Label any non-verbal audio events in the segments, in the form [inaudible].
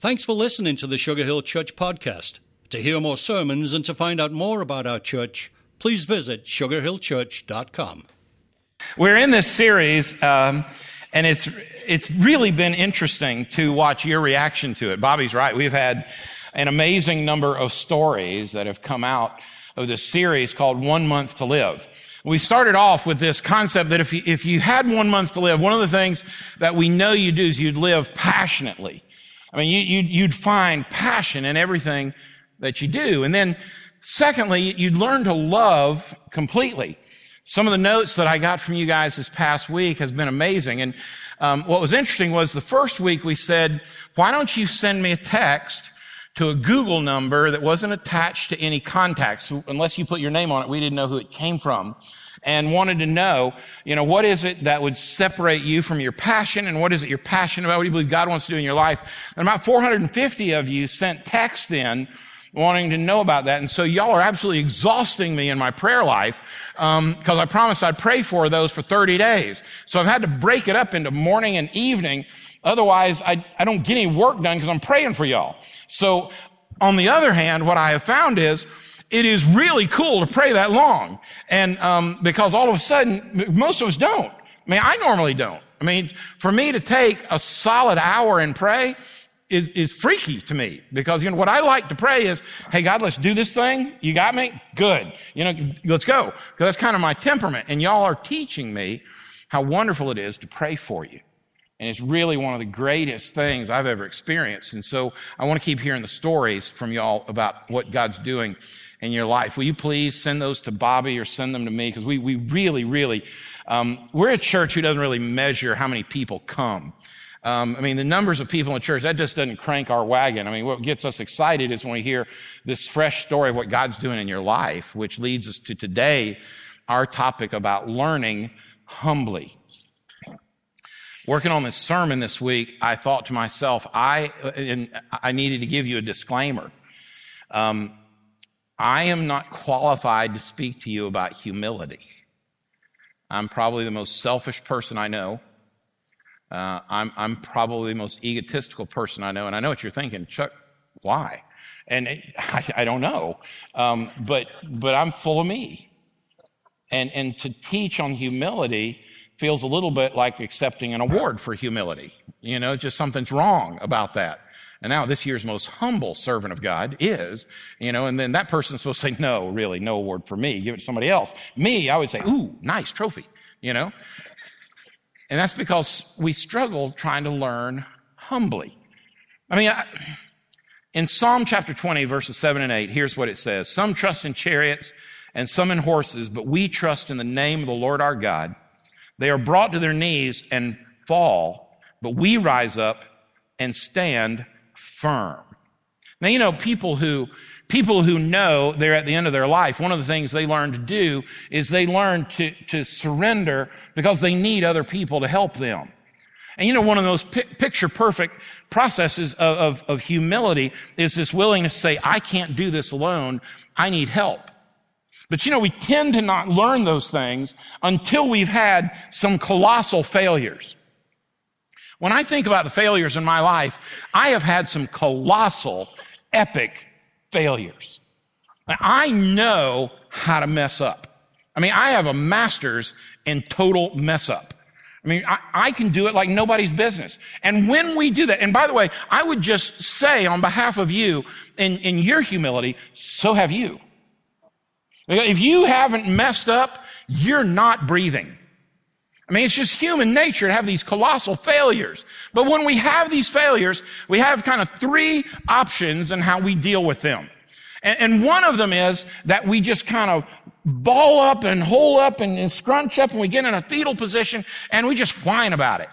Thanks for listening to the Sugar Hill Church podcast. To hear more sermons and to find out more about our church, please visit sugarhillchurch.com. We're in this series, um, and it's it's really been interesting to watch your reaction to it. Bobby's right. We've had an amazing number of stories that have come out of this series called One Month to Live. We started off with this concept that if you, if you had one month to live, one of the things that we know you do is you'd live passionately. I mean, you, you'd, you'd find passion in everything that you do. And then secondly, you'd learn to love completely. Some of the notes that I got from you guys this past week has been amazing. And um, what was interesting was the first week we said, why don't you send me a text to a Google number that wasn't attached to any contacts. Unless you put your name on it, we didn't know who it came from. And wanted to know, you know, what is it that would separate you from your passion and what is it you're passionate about? What do you believe God wants to do in your life? And about 450 of you sent text in wanting to know about that. And so y'all are absolutely exhausting me in my prayer life because um, I promised I'd pray for those for 30 days. So I've had to break it up into morning and evening Otherwise, I, I don't get any work done because I'm praying for y'all. So on the other hand, what I have found is it is really cool to pray that long. And um, because all of a sudden, most of us don't. I mean, I normally don't. I mean, for me to take a solid hour and pray is, is freaky to me because, you know, what I like to pray is, hey, God, let's do this thing. You got me? Good. You know, let's go. Because that's kind of my temperament. And y'all are teaching me how wonderful it is to pray for you. And it's really one of the greatest things I've ever experienced. And so I want to keep hearing the stories from y'all about what God's doing in your life. Will you please send those to Bobby or send them to me? Because we, we really, really, um, we're a church who doesn't really measure how many people come. Um, I mean, the numbers of people in church, that just doesn't crank our wagon. I mean, what gets us excited is when we hear this fresh story of what God's doing in your life, which leads us to today, our topic about learning humbly working on this sermon this week, I thought to myself, I, and I needed to give you a disclaimer. Um, I am not qualified to speak to you about humility. I'm probably the most selfish person I know. Uh, I'm, I'm probably the most egotistical person I know. And I know what you're thinking, Chuck, why? And it, [laughs] I, I, don't know. Um, but, but I'm full of me. And, and to teach on humility, feels a little bit like accepting an award for humility. You know, just something's wrong about that. And now this year's most humble servant of God is, you know, and then that person's supposed to say, no, really, no award for me. Give it to somebody else. Me, I would say, ooh, nice trophy, you know? And that's because we struggle trying to learn humbly. I mean, I, in Psalm chapter 20, verses 7 and 8, here's what it says. Some trust in chariots and some in horses, but we trust in the name of the Lord our God. They are brought to their knees and fall, but we rise up and stand firm. Now, you know, people who, people who know they're at the end of their life, one of the things they learn to do is they learn to, to surrender because they need other people to help them. And you know, one of those picture perfect processes of, of, of humility is this willingness to say, I can't do this alone. I need help. But you know, we tend to not learn those things until we've had some colossal failures. When I think about the failures in my life, I have had some colossal, epic failures. I know how to mess up. I mean, I have a master's in total mess up. I mean, I, I, can do it like nobody's business. And when we do that, and by the way, I would just say on behalf of you, in, in your humility, so have you. If you haven't messed up, you're not breathing. I mean, it's just human nature to have these colossal failures. But when we have these failures, we have kind of three options in how we deal with them. And, one of them is that we just kind of ball up and hole up and scrunch up and we get in a fetal position and we just whine about it.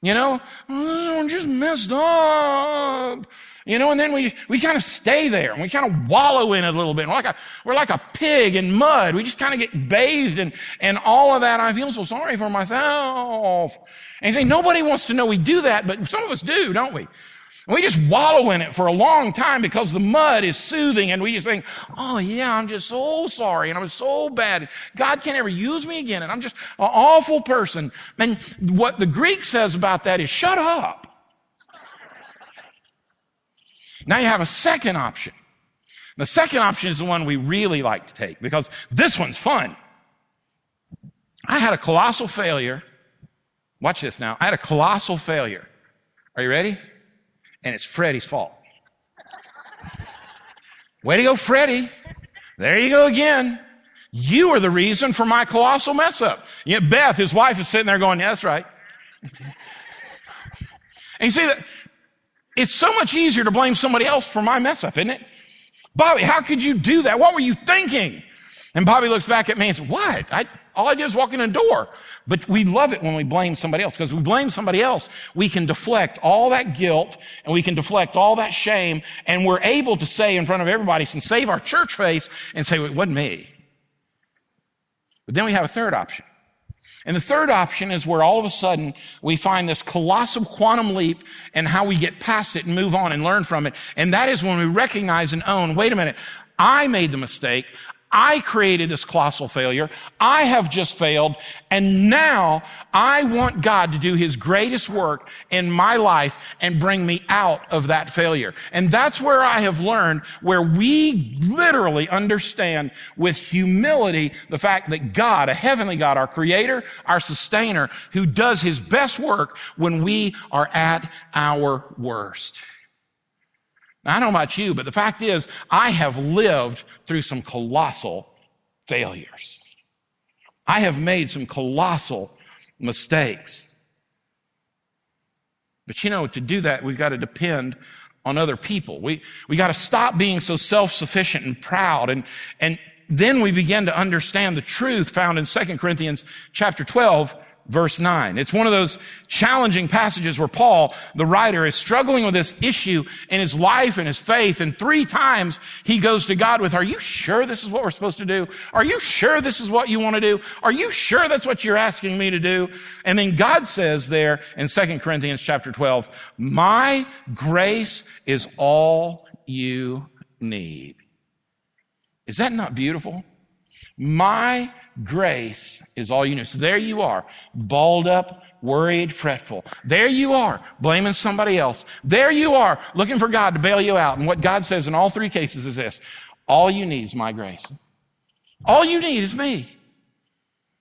You know, oh, just messed up. You know, and then we, we kind of stay there and we kind of wallow in it a little bit. We're like a, we're like a pig in mud. We just kind of get bathed and, and all of that. I feel so sorry for myself. And you say, nobody wants to know we do that, but some of us do, don't we? And we just wallow in it for a long time because the mud is soothing and we just think, oh yeah, I'm just so sorry and I was so bad. God can't ever use me again and I'm just an awful person. And what the Greek says about that is shut up. Now you have a second option. The second option is the one we really like to take because this one's fun. I had a colossal failure. Watch this now. I had a colossal failure. Are you ready? And it's Freddie's fault. Way to go, Freddie. There you go again. You are the reason for my colossal mess up. Yet Beth, his wife, is sitting there going, yeah, that's right. and you see that it's so much easier to blame somebody else for my mess up, isn't it? Bobby, how could you do that? What were you thinking? And Bobby looks back at me and says, what? I, all I did was walk in a door. But we love it when we blame somebody else because we blame somebody else. We can deflect all that guilt and we can deflect all that shame and we're able to say in front of everybody and save our church face and say, it wasn't me. But then we have a third option. And the third option is where all of a sudden we find this colossal quantum leap and how we get past it and move on and learn from it. And that is when we recognize and own, wait a minute, I made the mistake. I created this colossal failure. I have just failed. And now I want God to do his greatest work in my life and bring me out of that failure. And that's where I have learned where we literally understand with humility the fact that God, a heavenly God, our creator, our sustainer, who does his best work when we are at our worst. I don't know about you, but the fact is, I have lived through some colossal failures. I have made some colossal mistakes. But you know, to do that, we've got to depend on other people. We, we got to stop being so self-sufficient and proud. And, and then we begin to understand the truth found in 2 Corinthians chapter 12, verse 9. It's one of those challenging passages where Paul, the writer, is struggling with this issue in his life and his faith. And three times he goes to God with, are you sure this is what we're supposed to do? Are you sure this is what you want to do? Are you sure that's what you're asking me to do? And then God says there in 2 Corinthians chapter 12, my grace is all you need. Is that not beautiful? My grace is all you need. So there you are, balled up, worried, fretful. There you are, blaming somebody else. There you are, looking for God to bail you out. And what God says in all three cases is this all you need is my grace. All you need is me.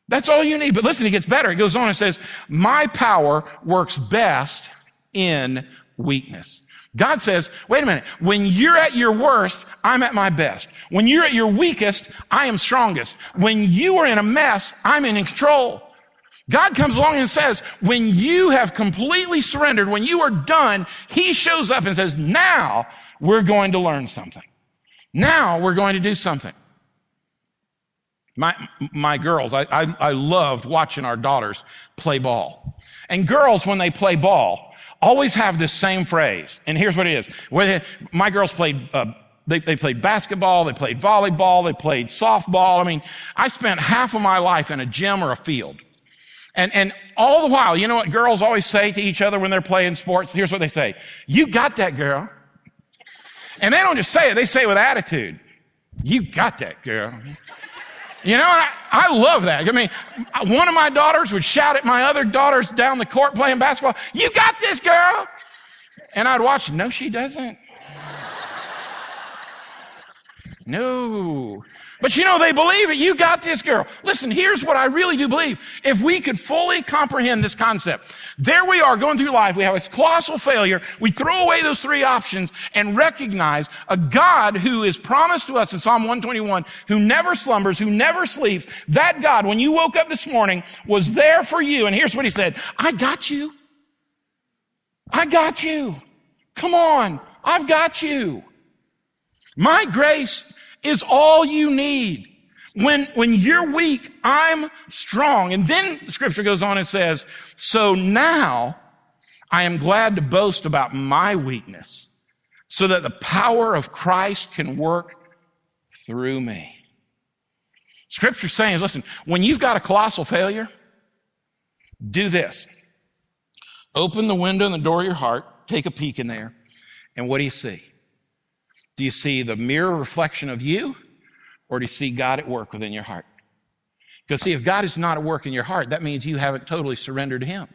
That's all you need. But listen, it gets better. It goes on and says, My power works best in weakness. God says, wait a minute, when you're at your worst, I'm at my best. When you're at your weakest, I am strongest. When you are in a mess, I'm in control. God comes along and says, when you have completely surrendered, when you are done, He shows up and says, now we're going to learn something. Now we're going to do something. My, my girls, I, I, I loved watching our daughters play ball. And girls, when they play ball, always have this same phrase. And here's what it is. My girls played, uh, they, they played basketball, they played volleyball, they played softball. I mean, I spent half of my life in a gym or a field. And, and all the while, you know what girls always say to each other when they're playing sports? Here's what they say. You got that girl. And they don't just say it, they say it with attitude. You got that girl. You know, I, I love that. I mean, one of my daughters would shout at my other daughters down the court playing basketball, You got this, girl. And I'd watch, No, she doesn't. [laughs] no. But you know, they believe it. You got this girl. Listen, here's what I really do believe. If we could fully comprehend this concept, there we are going through life. We have a colossal failure. We throw away those three options and recognize a God who is promised to us in Psalm 121, who never slumbers, who never sleeps. That God, when you woke up this morning, was there for you. And here's what he said. I got you. I got you. Come on. I've got you. My grace is all you need. When, when you're weak, I'm strong. And then scripture goes on and says, so now I am glad to boast about my weakness so that the power of Christ can work through me. Scripture saying, listen, when you've got a colossal failure, do this. Open the window and the door of your heart, take a peek in there, and what do you see? Do you see the mirror reflection of you or do you see God at work within your heart? Because see, if God is not at work in your heart, that means you haven't totally surrendered to Him.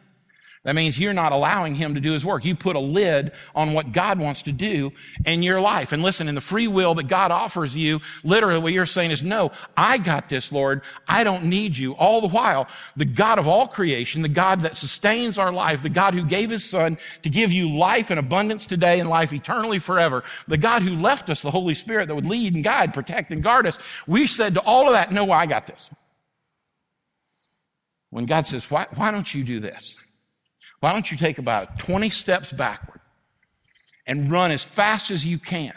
That means you're not allowing him to do his work. You put a lid on what God wants to do in your life. And listen, in the free will that God offers you, literally what you're saying is, no, I got this, Lord. I don't need you. All the while, the God of all creation, the God that sustains our life, the God who gave his son to give you life and abundance today and life eternally forever, the God who left us the Holy Spirit that would lead and guide, protect and guard us. We said to all of that, no, I got this. When God says, why, why don't you do this? Why don't you take about 20 steps backward and run as fast as you can?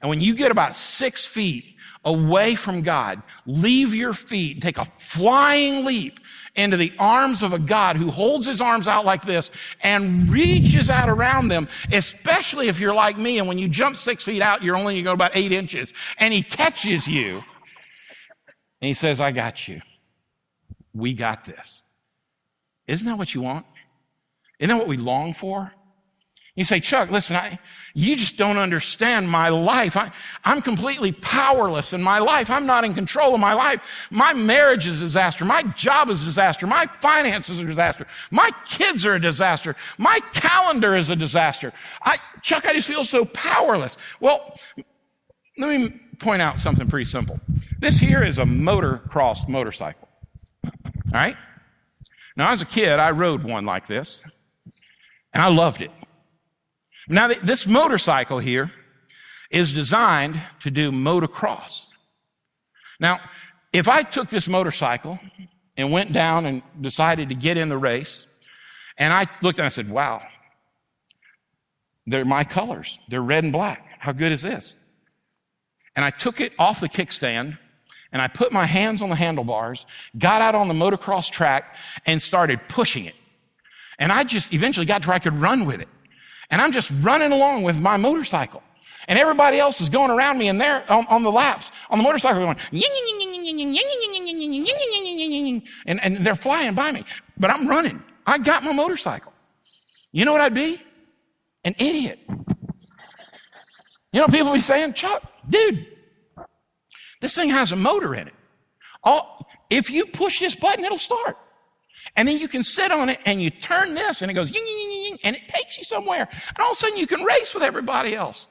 And when you get about six feet away from God, leave your feet and take a flying leap into the arms of a God who holds his arms out like this and reaches out around them, especially if you're like me and when you jump six feet out, you're only going go about eight inches and he catches you and he says, I got you. We got this. Isn't that what you want? Isn't that what we long for? You say, Chuck, listen, I, you just don't understand my life. I, I'm completely powerless in my life. I'm not in control of my life. My marriage is a disaster. My job is a disaster. My finances are a disaster. My kids are a disaster. My calendar is a disaster. I, Chuck, I just feel so powerless. Well, let me point out something pretty simple. This here is a motocross motorcycle. All right? Now, as a kid, I rode one like this. And I loved it. Now, this motorcycle here is designed to do motocross. Now, if I took this motorcycle and went down and decided to get in the race, and I looked and I said, wow, they're my colors. They're red and black. How good is this? And I took it off the kickstand and I put my hands on the handlebars, got out on the motocross track and started pushing it. And I just eventually got to where I could run with it. And I'm just running along with my motorcycle. And everybody else is going around me and they're on, on the laps on the motorcycle going, and, and they're flying by me. But I'm running. I got my motorcycle. You know what I'd be? An idiot. You know, people be saying, Chuck, dude, this thing has a motor in it. All, if you push this button, it'll start. And then you can sit on it and you turn this and it goes, ying, ying, ying, ying, and it takes you somewhere. And all of a sudden you can race with everybody else.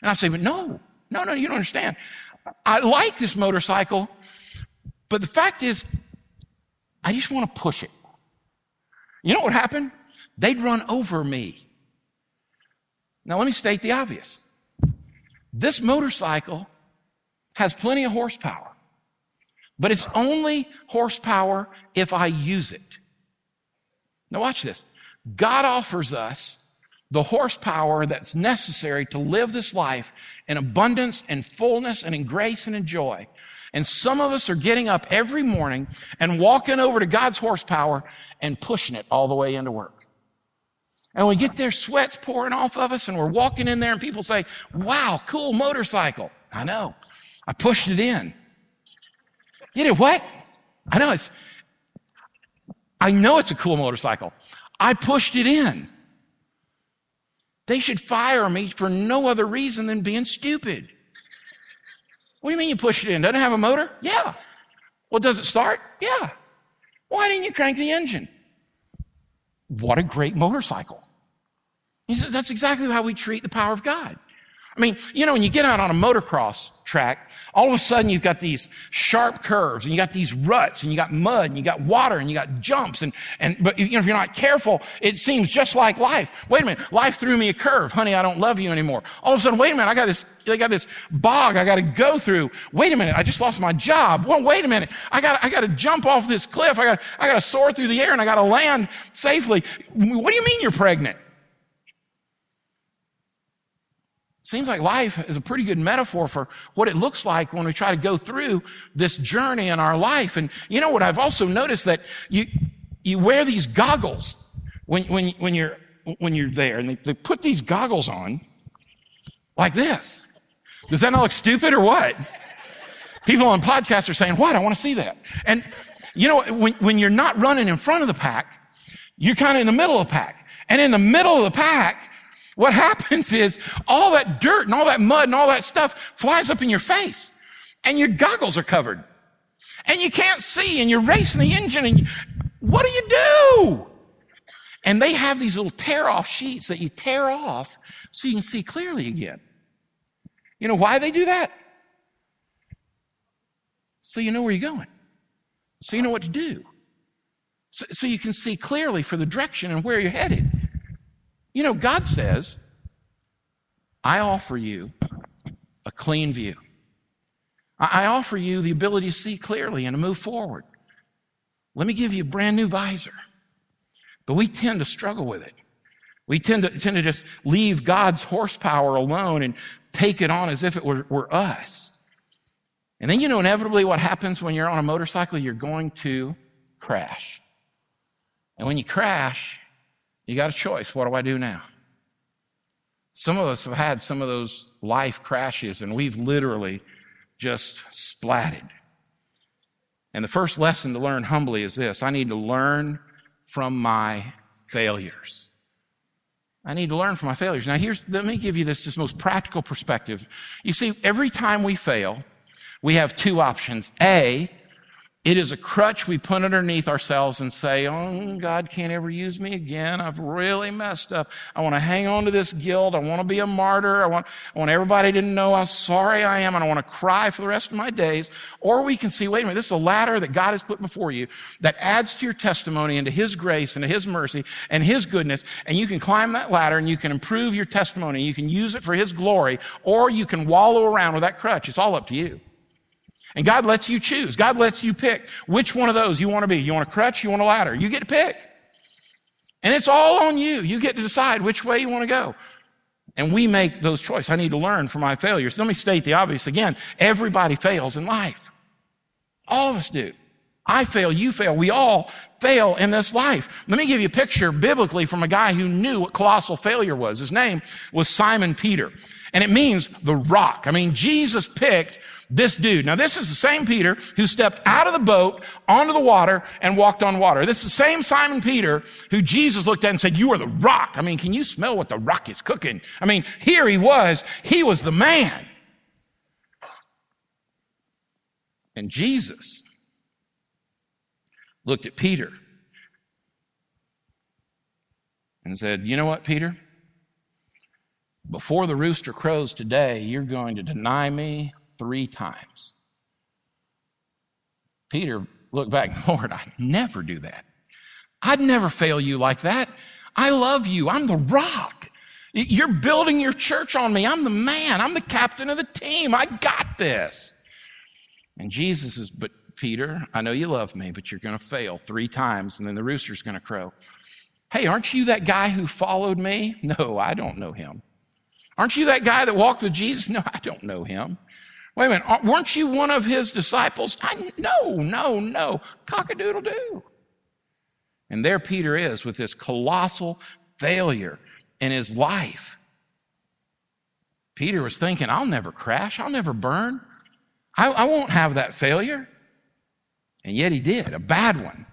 And I say, but no, no, no, you don't understand. I like this motorcycle, but the fact is, I just want to push it. You know what happened? They'd run over me. Now let me state the obvious. This motorcycle has plenty of horsepower. But it's only horsepower if I use it. Now watch this. God offers us the horsepower that's necessary to live this life in abundance and fullness and in grace and in joy. And some of us are getting up every morning and walking over to God's horsepower and pushing it all the way into work. And we get there, sweat's pouring off of us and we're walking in there and people say, wow, cool motorcycle. I know. I pushed it in. You did what? I know it's, I know it's a cool motorcycle. I pushed it in. They should fire me for no other reason than being stupid. What do you mean you pushed it in? Doesn't it have a motor? Yeah. Well, does it start? Yeah. Why didn't you crank the engine? What a great motorcycle. He said, that's exactly how we treat the power of God. I mean, you know, when you get out on a motocross track, all of a sudden you've got these sharp curves and you got these ruts and you got mud and you got water and you got jumps and, and, but you know, if you're not careful, it seems just like life. Wait a minute. Life threw me a curve. Honey, I don't love you anymore. All of a sudden, wait a minute. I got this, I got this bog I got to go through. Wait a minute. I just lost my job. Well, wait a minute. I got, I got to jump off this cliff. I got, I got to soar through the air and I got to land safely. What do you mean you're pregnant? Seems like life is a pretty good metaphor for what it looks like when we try to go through this journey in our life. And you know what? I've also noticed that you, you wear these goggles when, when, when you're, when you're there and they, they put these goggles on like this. Does that not look stupid or what? People on podcasts are saying, what? I want to see that. And you know, when, when you're not running in front of the pack, you're kind of in the middle of the pack. And in the middle of the pack, what happens is all that dirt and all that mud and all that stuff flies up in your face and your goggles are covered and you can't see and you're racing the engine and you, what do you do? And they have these little tear off sheets that you tear off so you can see clearly again. You know why they do that? So you know where you're going. So you know what to do. So, so you can see clearly for the direction and where you're headed. You know, God says, I offer you a clean view. I offer you the ability to see clearly and to move forward. Let me give you a brand new visor. But we tend to struggle with it. We tend to, tend to just leave God's horsepower alone and take it on as if it were, were us. And then you know inevitably what happens when you're on a motorcycle, you're going to crash. And when you crash, you got a choice. What do I do now? Some of us have had some of those life crashes and we've literally just splatted. And the first lesson to learn humbly is this I need to learn from my failures. I need to learn from my failures. Now, here's, let me give you this just most practical perspective. You see, every time we fail, we have two options. A, it is a crutch we put underneath ourselves and say, Oh, God can't ever use me again. I've really messed up. I want to hang on to this guilt. I want to be a martyr. I want, I want everybody to know how sorry I am and I want to cry for the rest of my days. Or we can see, wait a minute, this is a ladder that God has put before you that adds to your testimony and to His grace and to His mercy and His goodness. And you can climb that ladder and you can improve your testimony. You can use it for His glory or you can wallow around with that crutch. It's all up to you. And God lets you choose. God lets you pick which one of those you want to be. You want a crutch? You want a ladder? You get to pick. And it's all on you. You get to decide which way you want to go. And we make those choices. I need to learn from my failures. Let me state the obvious again. Everybody fails in life. All of us do. I fail, you fail. We all fail in this life. Let me give you a picture biblically from a guy who knew what colossal failure was. His name was Simon Peter. And it means the rock. I mean, Jesus picked this dude. Now, this is the same Peter who stepped out of the boat onto the water and walked on water. This is the same Simon Peter who Jesus looked at and said, you are the rock. I mean, can you smell what the rock is cooking? I mean, here he was. He was the man. And Jesus looked at Peter and said, You know what, Peter? Before the rooster crows today, you're going to deny me three times. Peter looked back, [laughs] Lord, I'd never do that. I'd never fail you like that. I love you. I'm the rock. You're building your church on me. I'm the man. I'm the captain of the team. I got this. And Jesus is, but Peter, I know you love me, but you're going to fail three times and then the rooster's going to crow. Hey, aren't you that guy who followed me? [laughs] No, I don't know him. Aren't you that guy that walked with Jesus? No, I don't know him. Wait a minute, weren't you one of his disciples? I, no, no, no. Cockadoodle doo. And there Peter is with this colossal failure in his life. Peter was thinking, I'll never crash. I'll never burn. I, I won't have that failure. And yet he did, a bad one,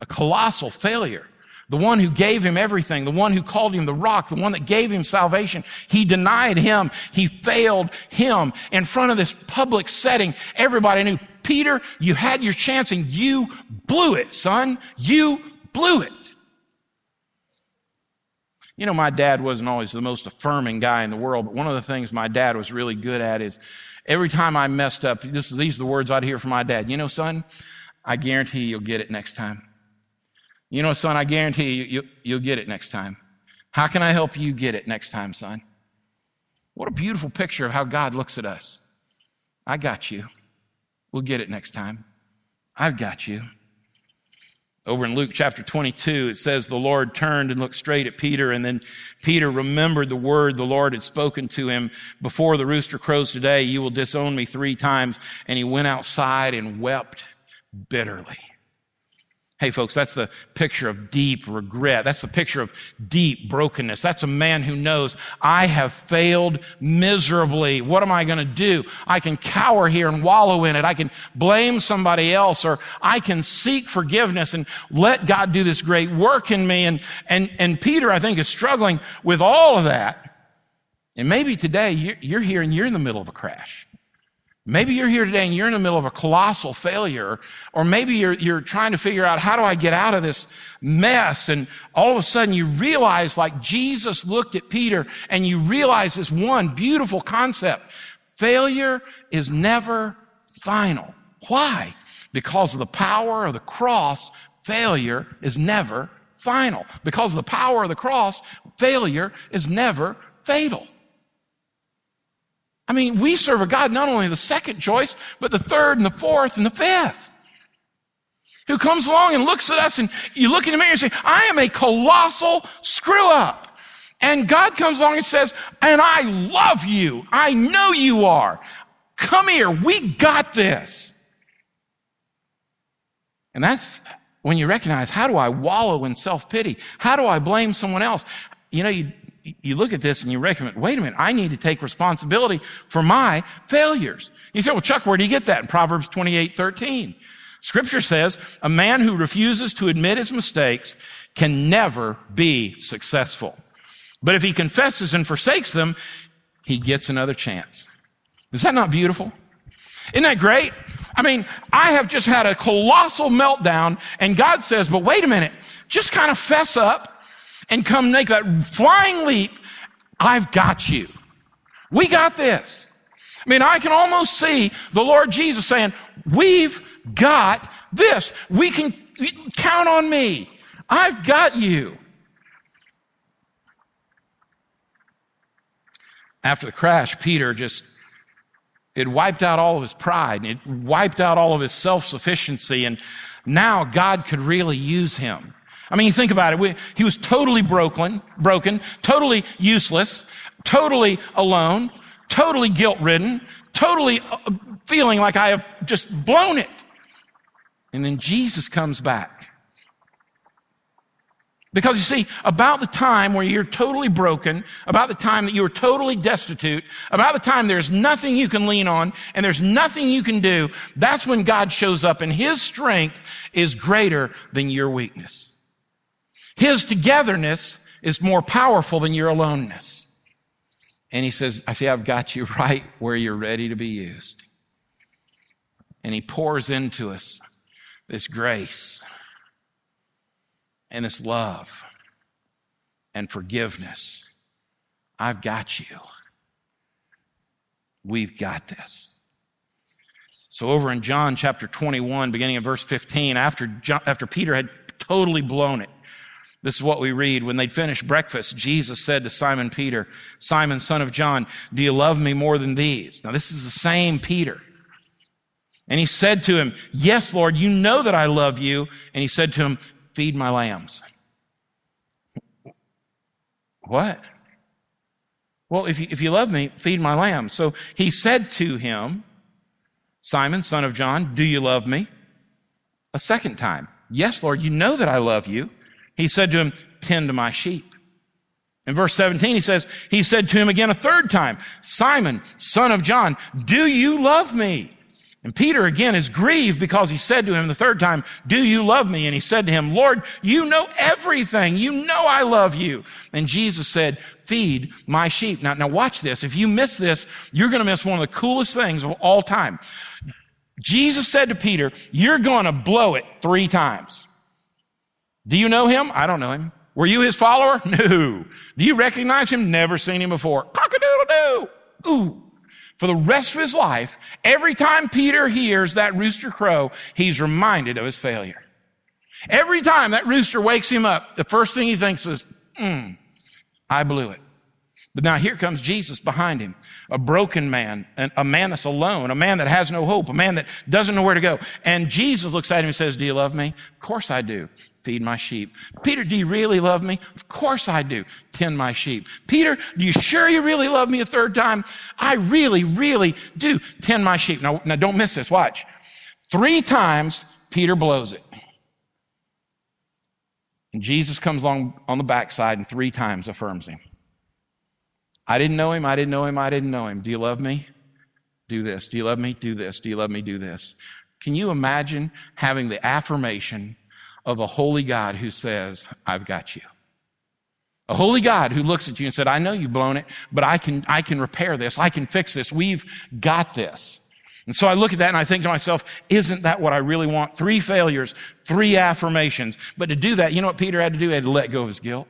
a colossal failure. The one who gave him everything, the one who called him the rock, the one that gave him salvation. He denied him. He failed him in front of this public setting. Everybody knew, Peter, you had your chance and you blew it, son. You blew it. You know, my dad wasn't always the most affirming guy in the world, but one of the things my dad was really good at is every time I messed up, this, these are the words I'd hear from my dad. You know, son, I guarantee you'll get it next time. You know, son, I guarantee you, you, you'll get it next time. How can I help you get it next time, son? What a beautiful picture of how God looks at us. I got you. We'll get it next time. I've got you. Over in Luke chapter 22, it says the Lord turned and looked straight at Peter, and then Peter remembered the word the Lord had spoken to him before the rooster crows today, you will disown me three times. And he went outside and wept bitterly. Hey, folks, that's the picture of deep regret. That's the picture of deep brokenness. That's a man who knows I have failed miserably. What am I going to do? I can cower here and wallow in it. I can blame somebody else or I can seek forgiveness and let God do this great work in me. And, and, and Peter, I think, is struggling with all of that. And maybe today you're here and you're in the middle of a crash. Maybe you're here today and you're in the middle of a colossal failure, or maybe you're, you're trying to figure out how do I get out of this mess? And all of a sudden you realize like Jesus looked at Peter and you realize this one beautiful concept. Failure is never final. Why? Because of the power of the cross, failure is never final. Because of the power of the cross, failure is never fatal. I mean, we serve a God not only the second choice, but the third and the fourth and the fifth. Who comes along and looks at us and you look in the mirror and say, I am a colossal screw up. And God comes along and says, and I love you. I know you are. Come here. We got this. And that's when you recognize, how do I wallow in self-pity? How do I blame someone else? You know, you, you look at this and you recognize, wait a minute, I need to take responsibility for my failures. You say, well, Chuck, where do you get that? In Proverbs 28, 13. Scripture says, a man who refuses to admit his mistakes can never be successful. But if he confesses and forsakes them, he gets another chance. Is that not beautiful? Isn't that great? I mean, I have just had a colossal meltdown and God says, but wait a minute, just kind of fess up and come make that flying leap. I've got you. We got this. I mean, I can almost see the Lord Jesus saying, we've got this. We can count on me. I've got you. After the crash, Peter just, it wiped out all of his pride. and It wiped out all of his self-sufficiency. And now God could really use him. I mean, you think about it. We, he was totally broken, broken, totally useless, totally alone, totally guilt-ridden, totally uh, feeling like I have just blown it. And then Jesus comes back. Because you see, about the time where you're totally broken, about the time that you're totally destitute, about the time there's nothing you can lean on and there's nothing you can do, that's when God shows up and His strength is greater than your weakness. His togetherness is more powerful than your aloneness. And He says, I see, I've got you [laughs] right where you're ready to be used. And He pours into us this grace and this love and forgiveness. I've got you. We've got this. So over in John chapter 21, beginning in verse 15, after, John, after Peter had totally blown it, this is what we read. When they'd finished breakfast, Jesus said to Simon Peter, Simon, son of John, do you love me more than these? Now this is the same Peter. And he said to him, Yes, Lord, you know that I love you. And he said to him, Feed my lambs. What? Well, if you, if you love me, feed my lambs. So he said to him, Simon, son of John, do you love me? A second time. Yes, Lord, you know that I love you. He said to him, tend to my sheep. In verse 17, he says, he said to him again a third time, Simon, son of John, do you love me? And Peter again is grieved because he said to him the third time, do you love me? And he said to him, Lord, you know everything. You know I love you. And Jesus said, feed my sheep. Now, now watch this. If you miss this, you're going to miss one of the coolest things of all time. Jesus said to Peter, you're going to blow it three times. Do you know him? I don't know him. Were you his follower? [laughs] No. Do you recognize him? Never seen him before. Cock-a-doodle-doo. Ooh for the rest of his life, every time Peter hears that rooster crow, he's reminded of his failure. Every time that rooster wakes him up, the first thing he thinks is, hmm, I blew it. But now here comes Jesus behind him, a broken man, a man that's alone, a man that has no hope, a man that doesn't know where to go. And Jesus looks at him and says, do you love me? Of course I do feed my sheep. Peter, do you really love me? Of course I do. Tend my sheep. Peter, do you sure you really love me a third time? I really, really do. Tend my sheep. Now, now don't miss this. Watch. Three times Peter blows it. And Jesus comes along on the backside and three times affirms him. I didn't know him. I didn't know him. I didn't know him. Do you love me? Do this. Do you love me? Do this. Do you love me? Do this. Can you imagine having the affirmation of a holy God who says, I've got you. A holy God who looks at you and said, I know you've blown it, but I can, I can repair this. I can fix this. We've got this. And so I look at that and I think to myself, isn't that what I really want? Three failures, three affirmations. But to do that, you know what Peter had to do? He had to let go of his guilt.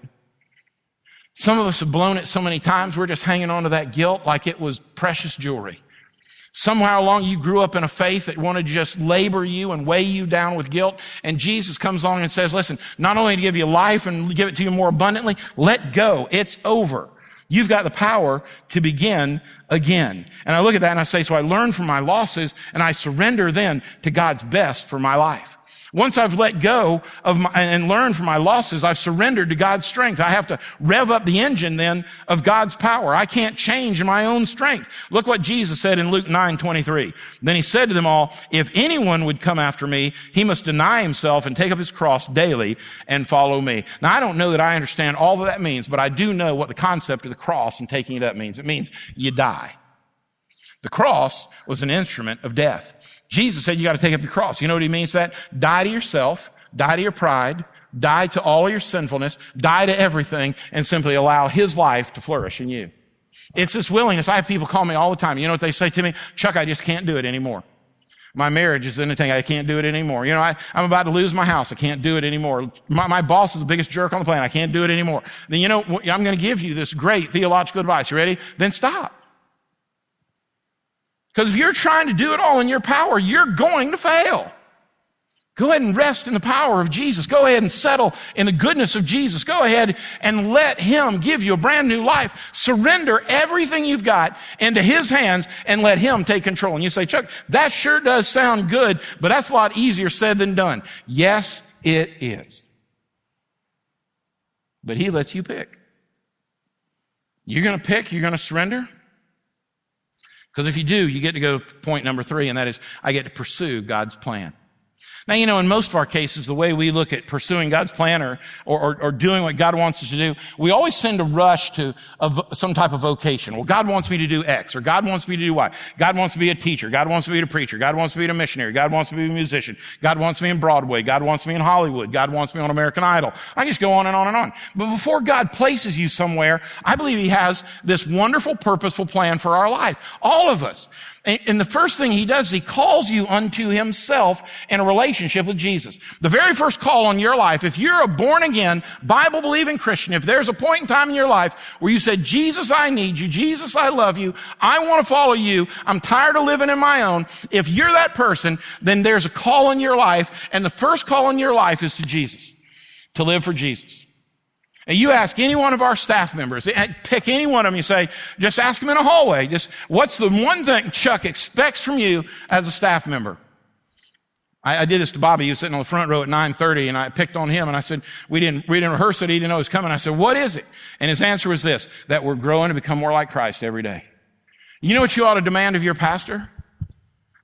Some of us have blown it so many times, we're just hanging on to that guilt like it was precious jewelry. Somewhere along you grew up in a faith that wanted to just labor you and weigh you down with guilt. And Jesus comes along and says, listen, not only to give you life and give it to you more abundantly, let go. It's over. You've got the power to begin again. And I look at that and I say, so I learn from my losses and I surrender then to God's best for my life. Once I've let go of my, and learned from my losses, I've surrendered to God's strength. I have to rev up the engine then of God's power. I can't change my own strength. Look what Jesus said in Luke 9, 23. Then he said to them all, if anyone would come after me, he must deny himself and take up his cross daily and follow me. Now I don't know that I understand all that that means, but I do know what the concept of the cross and taking it up means. It means you die. The cross was an instrument of death. Jesus said you got to take up your cross. You know what he means that? Die to yourself, die to your pride, die to all your sinfulness, die to everything, and simply allow his life to flourish in you. It's this willingness. I have people call me all the time. You know what they say to me? Chuck, I just can't do it anymore. My marriage is anything. I can't do it anymore. You know, I, am about to lose my house. I can't do it anymore. My, my, boss is the biggest jerk on the planet. I can't do it anymore. Then you know, what I'm going to give you this great theological advice. You ready? Then stop. Because if you're trying to do it all in your power, you're going to fail. Go ahead and rest in the power of Jesus. Go ahead and settle in the goodness of Jesus. Go ahead and let Him give you a brand new life. Surrender everything you've got into His hands and let Him take control. And you say, Chuck, that sure does sound good, but that's a lot easier said than done. Yes, it is. But He lets you pick. You're going to pick, you're going to surrender. Because if you do, you get to go to point number three, and that is, I get to pursue God's plan. Now, you know, in most of our cases, the way we look at pursuing God's plan or, or, or doing what God wants us to do, we always tend to rush to a, some type of vocation. Well, God wants me to do X, or God wants me to do Y. God wants to be a teacher. God wants me to be a preacher. God wants me to be a missionary. God wants me to be a musician. God wants me in Broadway. God wants me in Hollywood. God wants me on American Idol. I just go on and on and on. But before God places you somewhere, I believe He has this wonderful, purposeful plan for our life. All of us. And the first thing he does, he calls you unto himself in a relationship with Jesus. The very first call on your life, if you're a born again, Bible believing Christian, if there's a point in time in your life where you said, Jesus, I need you. Jesus, I love you. I want to follow you. I'm tired of living in my own. If you're that person, then there's a call in your life. And the first call in your life is to Jesus, to live for Jesus. And you ask any one of our staff members, eh, pick any one of them, you say, just ask them in a hallway, just, what's the one thing Chuck expects from you as a staff member? I, I did this to Bobby. He was sitting on the front row at 9.30 and I picked on him and I said, we didn't, we didn't rehearse it. He didn't know it was coming. I said, what is it? And his answer was this, that we're growing to become more like Christ every day. You know what you ought to demand of your pastor?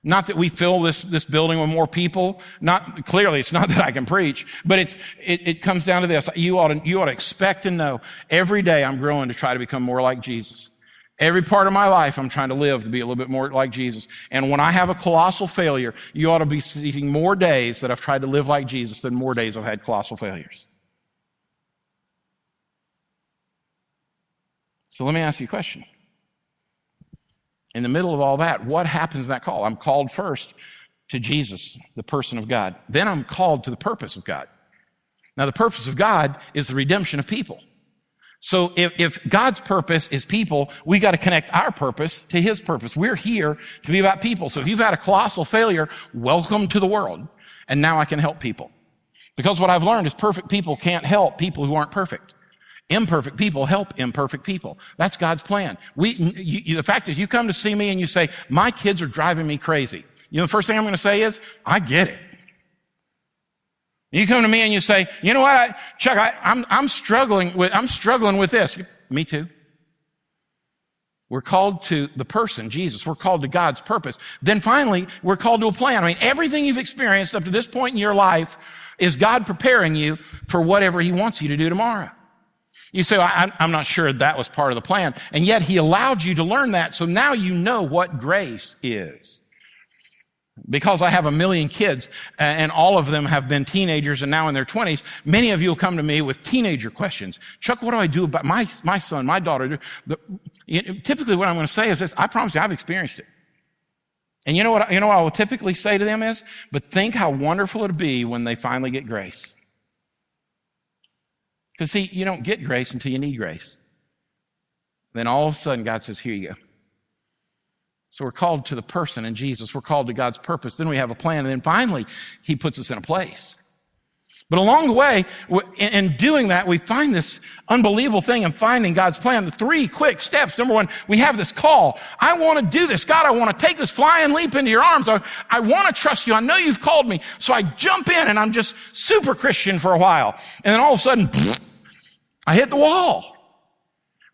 Not that we fill this, this building with more people. Not, clearly it's not [laughs] that I can preach, but it's, it, it comes down to this. You ought to, you ought to expect and know every day I'm growing to try to become more like Jesus. Every part of my life, I'm trying to live to be a little bit more like Jesus. And when I have a colossal failure, you ought to be seeing more days that I've tried to live like Jesus than more days I've had colossal failures. So let me ask you a question in the middle of all that, what happens in that call? I'm called first to Jesus, the person of God. Then I'm called to the purpose of God. Now, the purpose of God is the redemption of people. So if, if God's purpose is people, we got to connect our purpose to His purpose. We're here to be about people. So if you've had a colossal failure, welcome to the world. And now I can help people. Because what I've learned is perfect people can't help people who aren't perfect. Imperfect people help imperfect people. That's God's plan. We, you, you, the fact is, you come to see me and you say, my kids are driving me crazy. You know, the first thing I'm going to say is, I get it. You come to me and you say, you know what, I, Chuck, I, I'm, I'm struggling with, I'm struggling with this. Me too. We're called to the person, Jesus. We're called to God's purpose. Then finally, we're called to a plan. I mean, everything you've experienced up to this point in your life is God preparing you for whatever He wants you to do tomorrow. You say, I'm not sure that was part of the plan. And yet he allowed you to learn that. So now you know what grace is. Because I have a million kids and all of them have been teenagers and now in their twenties, many of you will come to me with teenager questions. Chuck, what do I do about my, my son, my daughter? The, typically what I'm going to say is this, I promise you I've experienced it. And you know what, you know what I will typically say to them is, but think how wonderful it'll be when they finally get grace. Because see, you don't get grace until you need grace. Then all of a sudden God says, here you go. So we're called to the person in Jesus. We're called to God's purpose. Then we have a plan. And then finally, He puts us in a place. But along the way, in doing that, we find this unbelievable thing in finding God's plan. The three quick steps. Number one, we have this call. I want to do this. God, I want to take this flying leap into your arms. I, I want to trust you. I know you've called me. So I jump in and I'm just super Christian for a while. And then all of a sudden, [laughs] I hit the wall.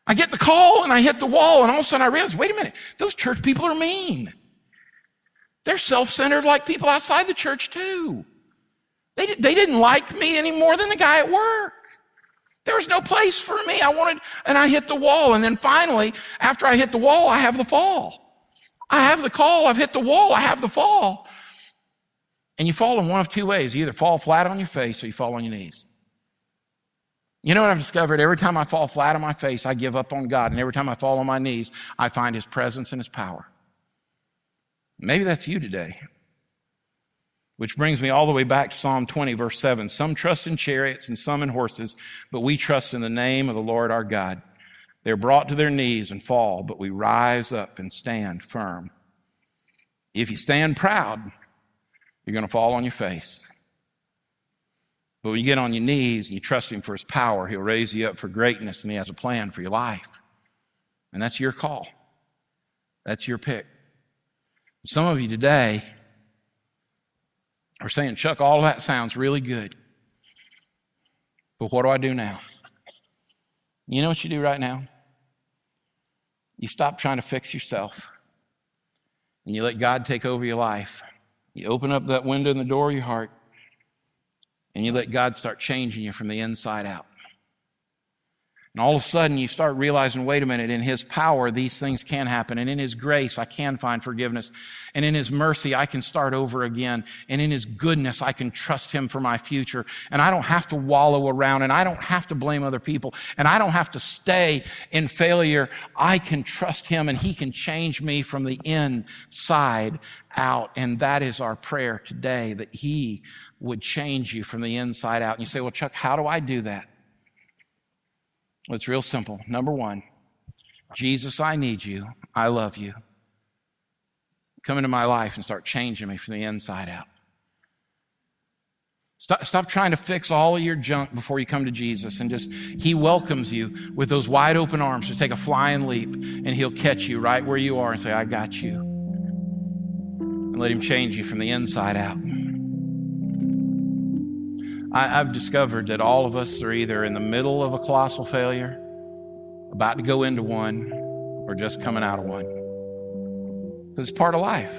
I get the call and I hit the wall and all of a sudden I realize, wait a minute, those church people are mean. They're self-centered like people outside the church too. They, they didn't like me any more than the guy at work. There was no place for me. I wanted, and I hit the wall. And then finally, after I hit the wall, I have the fall. I have the call. I've hit the wall. I have the fall. And you fall in one of two ways. You either fall flat on your face or you fall on your knees. You know what I've discovered? Every time I fall flat on my face, I give up on God. And every time I fall on my knees, I find His presence and His power. Maybe that's you today. Which brings me all the way back to Psalm 20, verse 7. Some trust in chariots and some in horses, but we trust in the name of the Lord our God. They're brought to their knees and fall, but we rise up and stand firm. If you stand proud, you're going to fall on your face. But when you get on your knees and you trust Him for His power, He'll raise you up for greatness and He has a plan for your life. And that's your call. That's your pick. Some of you today are saying, Chuck, all that sounds really good. But what do I do now? You know what you do right now? You stop trying to fix yourself and you let God take over your life. You open up that window in the door of your heart and you let God start changing you from the inside out. And all of a sudden, you start realizing wait a minute, in His power, these things can happen. And in His grace, I can find forgiveness. And in His mercy, I can start over again. And in His goodness, I can trust Him for my future. And I don't have to wallow around and I don't have to blame other people. And I don't have to stay in failure. I can trust Him and He can change me from the inside out. And that is our prayer today, that He would change you from the inside out. And you say, well, Chuck, how do I do that? Well, it's real simple. Number one, Jesus, I need you. I love you. Come into my life and start changing me from the inside out. Stop, stop trying to fix all of your junk before you come to Jesus and just, He welcomes you with those wide open arms to take a flying leap and He'll catch you right where you are and say, I got you. And let Him change you from the inside out. I, have discovered that all of us are either in the middle of a colossal failure, about to go into one, or just coming out of one. It's part of life.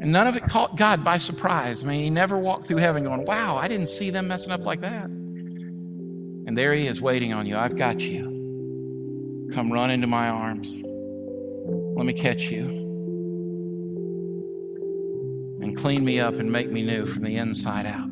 And none of it caught God by surprise. I mean, he never walked through heaven going, wow, I didn't see them messing up like that. And there he is waiting on you. I've got you. Come run into my arms. Let me catch you. And clean me up and make me new from the inside out.